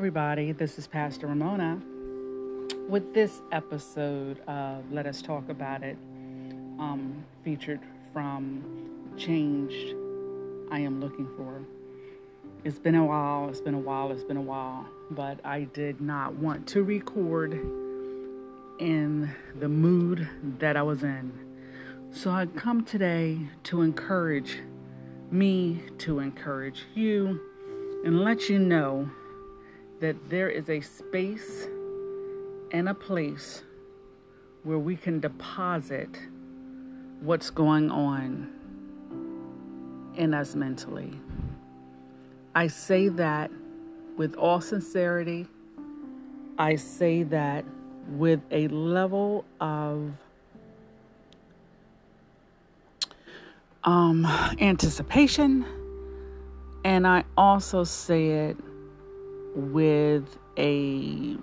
everybody. This is Pastor Ramona with this episode of Let Us Talk About It, um, featured from Changed I Am Looking For. It's been a while, it's been a while, it's been a while, but I did not want to record in the mood that I was in. So I come today to encourage me, to encourage you, and let you know that there is a space and a place where we can deposit what's going on in us mentally. I say that with all sincerity. I say that with a level of um, anticipation. And I also say it with a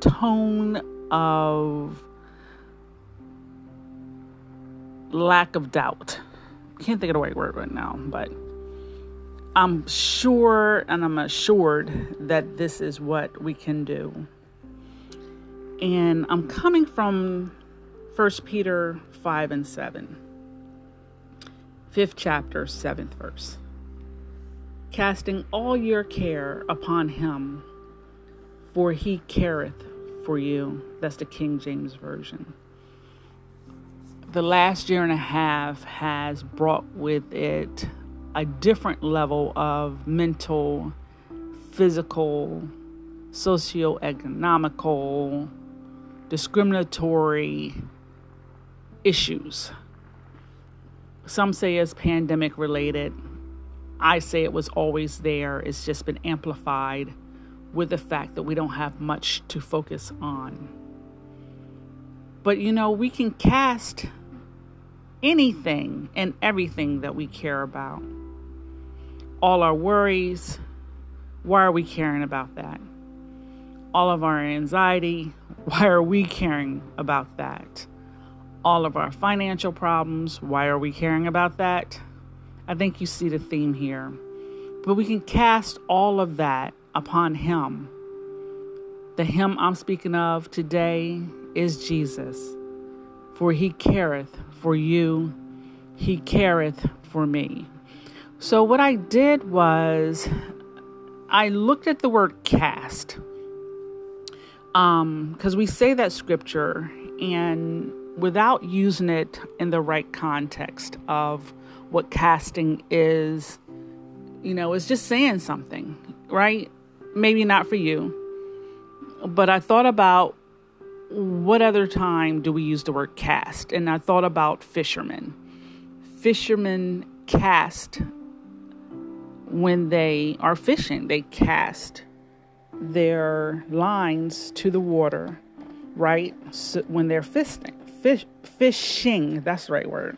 tone of lack of doubt. Can't think of the right word right now, but I'm sure and I'm assured that this is what we can do. And I'm coming from 1 Peter 5 and 7, fifth chapter, seventh verse casting all your care upon him, for he careth for you. That's the King James Version. The last year and a half has brought with it a different level of mental, physical, socioeconomical, discriminatory issues. Some say it's pandemic related I say it was always there. It's just been amplified with the fact that we don't have much to focus on. But you know, we can cast anything and everything that we care about. All our worries, why are we caring about that? All of our anxiety, why are we caring about that? All of our financial problems, why are we caring about that? I think you see the theme here. But we can cast all of that upon Him. The Him I'm speaking of today is Jesus. For He careth for you, He careth for me. So, what I did was I looked at the word cast. Um, because we say that scripture and without using it in the right context of what casting is, you know, it's just saying something, right? Maybe not for you. But I thought about what other time do we use the word cast? And I thought about fishermen. Fishermen cast when they are fishing, they cast their lines to the water, right? So when they're fishing, fish, fishing, that's the right word.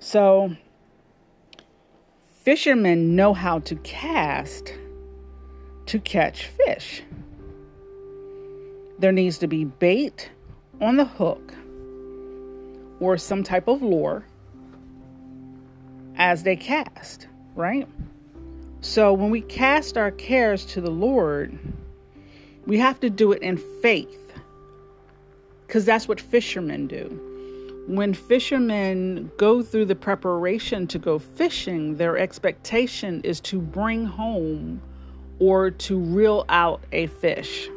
So Fishermen know how to cast to catch fish. There needs to be bait on the hook or some type of lure as they cast, right? So when we cast our cares to the Lord, we have to do it in faith because that's what fishermen do when fishermen go through the preparation to go fishing, their expectation is to bring home or to reel out a fish.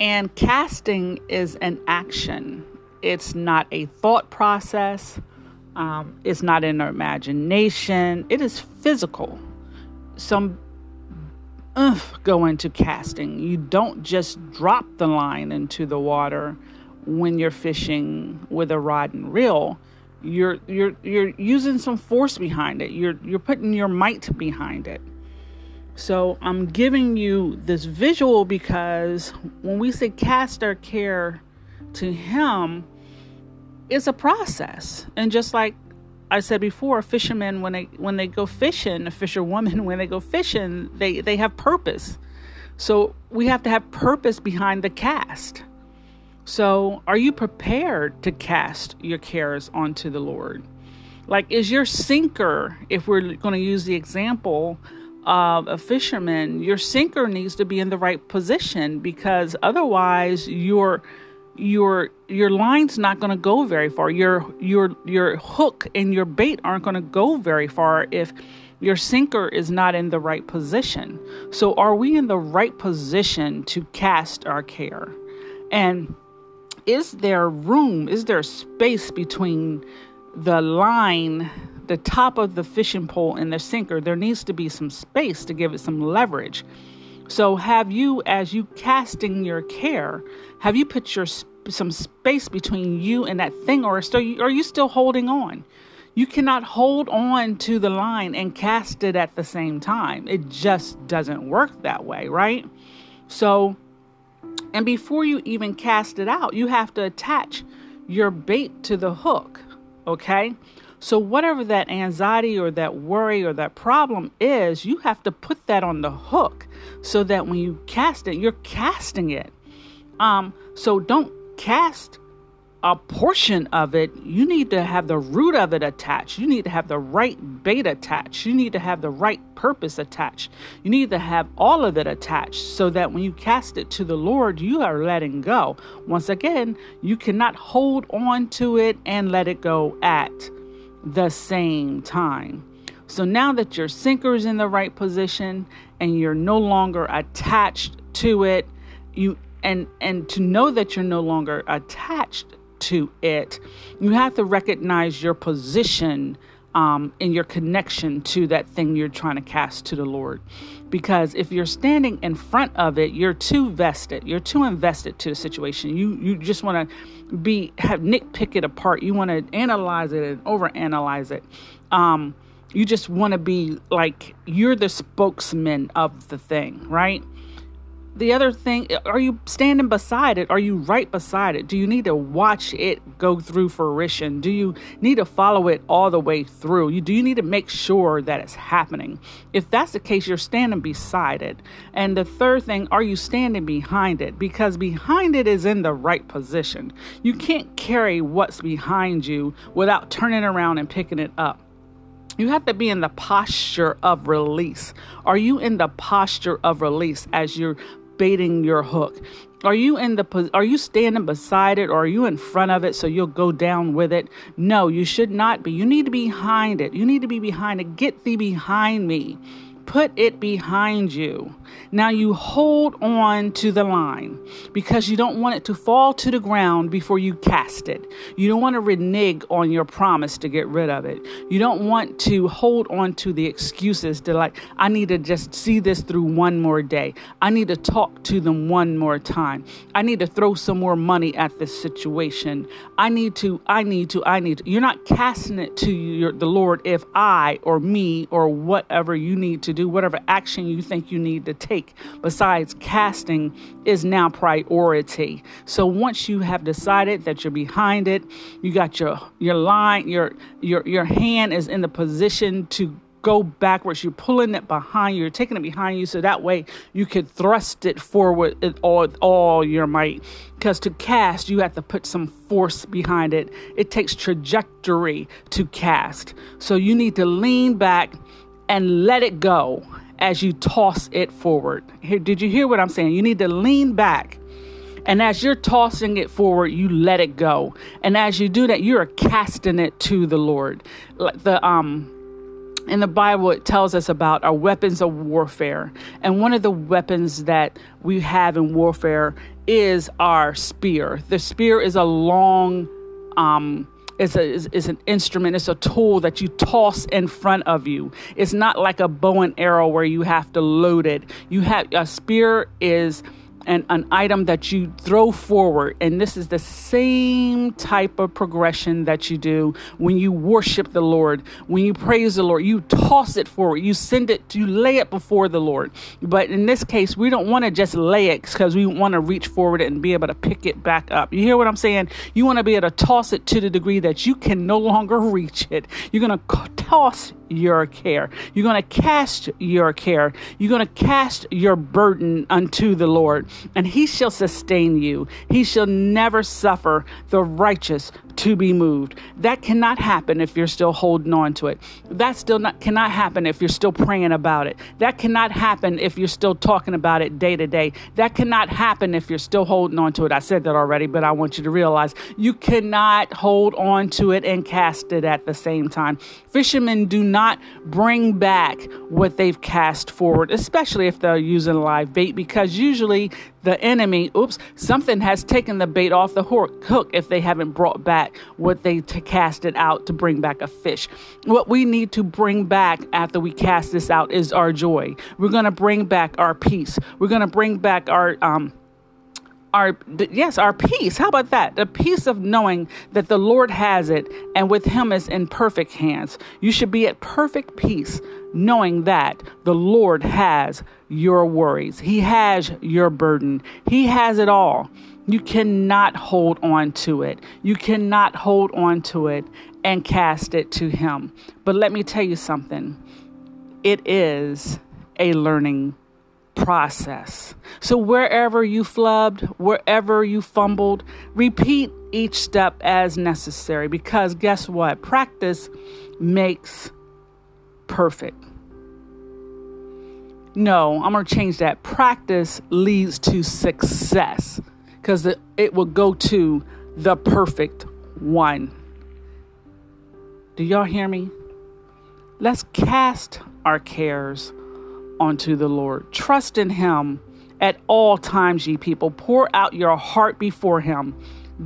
And casting is an action, it's not a thought process, um, it's not an imagination, it is physical. Some go into casting. You don't just drop the line into the water when you're fishing with a rod and reel you're you're you're using some force behind it. You're you're putting your might behind it. So i'm giving you this visual because when we say cast our care to him it's a process. And just like i said before fishermen when they when they go fishing a fisherwoman when they go fishing they they have purpose. So we have to have purpose behind the cast so, are you prepared to cast your cares onto the Lord? Like, is your sinker, if we're going to use the example of a fisherman, your sinker needs to be in the right position because otherwise your your your line's not going to go very far. Your your your hook and your bait aren't going to go very far if your sinker is not in the right position. So are we in the right position to cast our care? And is there room, is there space between the line, the top of the fishing pole, and the sinker? There needs to be some space to give it some leverage. So, have you, as you casting your care, have you put your some space between you and that thing, or still, are you still holding on? You cannot hold on to the line and cast it at the same time. It just doesn't work that way, right? So, and before you even cast it out, you have to attach your bait to the hook. Okay. So, whatever that anxiety or that worry or that problem is, you have to put that on the hook so that when you cast it, you're casting it. Um, so, don't cast a portion of it, you need to have the root of it attached. You need to have the right bait attached. You need to have the right purpose attached. You need to have all of it attached so that when you cast it to the Lord, you are letting go. Once again, you cannot hold on to it and let it go at the same time. So now that your sinker is in the right position and you're no longer attached to it, you and and to know that you're no longer attached to it, you have to recognize your position um, and your connection to that thing you're trying to cast to the Lord. Because if you're standing in front of it, you're too vested. You're too invested to the situation. You you just want to be have nitpick it apart. You want to analyze it and overanalyze it. Um, you just want to be like you're the spokesman of the thing, right? The other thing are you standing beside it? Are you right beside it? Do you need to watch it go through fruition? Do you need to follow it all the way through? You do you need to make sure that it's happening? If that's the case you're standing beside it. And the third thing are you standing behind it? Because behind it is in the right position. You can't carry what's behind you without turning around and picking it up. You have to be in the posture of release. Are you in the posture of release as you're baiting your hook? Are you in the are you standing beside it or are you in front of it so you'll go down with it? No, you should not be. You need to be behind it. You need to be behind it. Get thee behind me put it behind you. Now you hold on to the line because you don't want it to fall to the ground before you cast it. You don't want to renege on your promise to get rid of it. You don't want to hold on to the excuses to like, I need to just see this through one more day. I need to talk to them one more time. I need to throw some more money at this situation. I need to, I need to, I need to. You're not casting it to your, the Lord if I or me or whatever you need to do whatever action you think you need to take besides casting is now priority. So once you have decided that you're behind it, you got your your line, your your your hand is in the position to go backwards. You're pulling it behind you. You're taking it behind you so that way you could thrust it forward with all, all your might. Because to cast, you have to put some force behind it. It takes trajectory to cast. So you need to lean back and let it go as you toss it forward. Here, did you hear what I'm saying? You need to lean back. And as you're tossing it forward, you let it go. And as you do that, you're casting it to the Lord. Like The um in the Bible, it tells us about our weapons of warfare. And one of the weapons that we have in warfare is our spear. The spear is a long um, is, a, is an instrument, it's a tool that you toss in front of you. It's not like a bow and arrow where you have to load it. You have a spear is an, an item that you throw forward. And this is the same type of progression that you do when you worship the Lord, when you praise the Lord. You toss it forward, you send it, you lay it before the Lord. But in this case, we don't want to just lay it because we want to reach forward and be able to pick it back up. You hear what I'm saying? You want to be able to toss it to the degree that you can no longer reach it. You're going to toss your care. You're going to cast your care. You're going to cast your burden unto the Lord, and he shall sustain you. He shall never suffer the righteous to be moved. That cannot happen if you're still holding on to it. That still not cannot happen if you're still praying about it. That cannot happen if you're still talking about it day to day. That cannot happen if you're still holding on to it. I said that already, but I want you to realize you cannot hold on to it and cast it at the same time. Fishermen do not bring back what they've cast forward, especially if they're using live bait, because usually the enemy, oops, something has taken the bait off the hook if they haven't brought back what they cast it out to bring back a fish. What we need to bring back after we cast this out is our joy. We're going to bring back our peace. We're going to bring back our, um, our yes our peace. How about that? The peace of knowing that the lord has it and with him is in perfect hands. You should be at perfect peace knowing that the lord has your worries. He has your burden. He has it all. You cannot hold on to it. You cannot hold on to it and cast it to him. But let me tell you something. It is a learning process. So, wherever you flubbed, wherever you fumbled, repeat each step as necessary because guess what? Practice makes perfect. No, I'm going to change that. Practice leads to success because it, it will go to the perfect one. Do y'all hear me? Let's cast our cares onto the Lord. Trust in Him at all times, ye people. Pour out your heart before Him.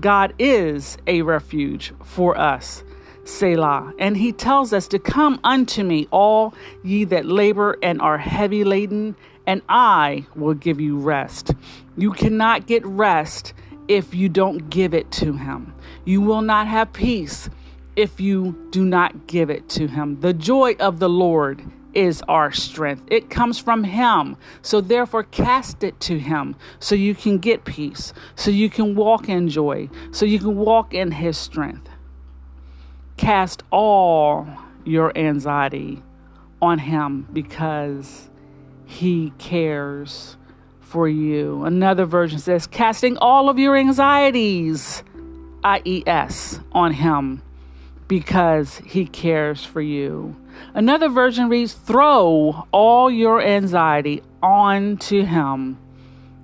God is a refuge for us. Selah. And he tells us to come unto me, all ye that labor and are heavy laden, and I will give you rest. You cannot get rest if you don't give it to him. You will not have peace if you do not give it to him. The joy of the Lord is our strength. It comes from Him. So therefore, cast it to Him so you can get peace, so you can walk in joy, so you can walk in His strength. Cast all your anxiety on Him because He cares for you. Another version says, casting all of your anxieties, IES, on Him because He cares for you. Another version reads, Throw all your anxiety onto Him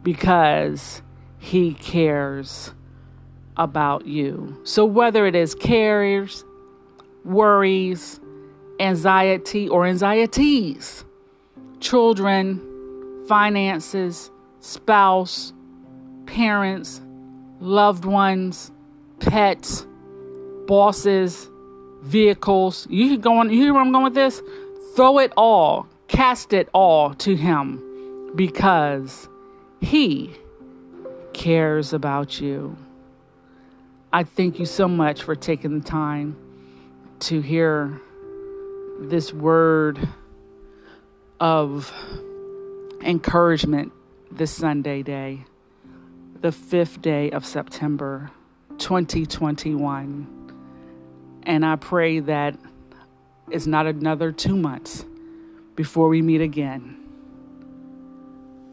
because He cares about you. So, whether it is cares, worries, anxiety, or anxieties, children, finances, spouse, parents, loved ones, pets, bosses, vehicles. You can go on, you hear where I'm going with this? Throw it all, cast it all to Him because He cares about you. I thank you so much for taking the time to hear this word of encouragement this Sunday day, the fifth day of September 2021. And I pray that it's not another two months before we meet again.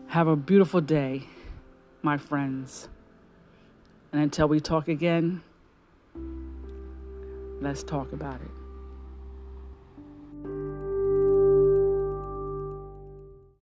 Have a beautiful day, my friends. And until we talk again, let's talk about it.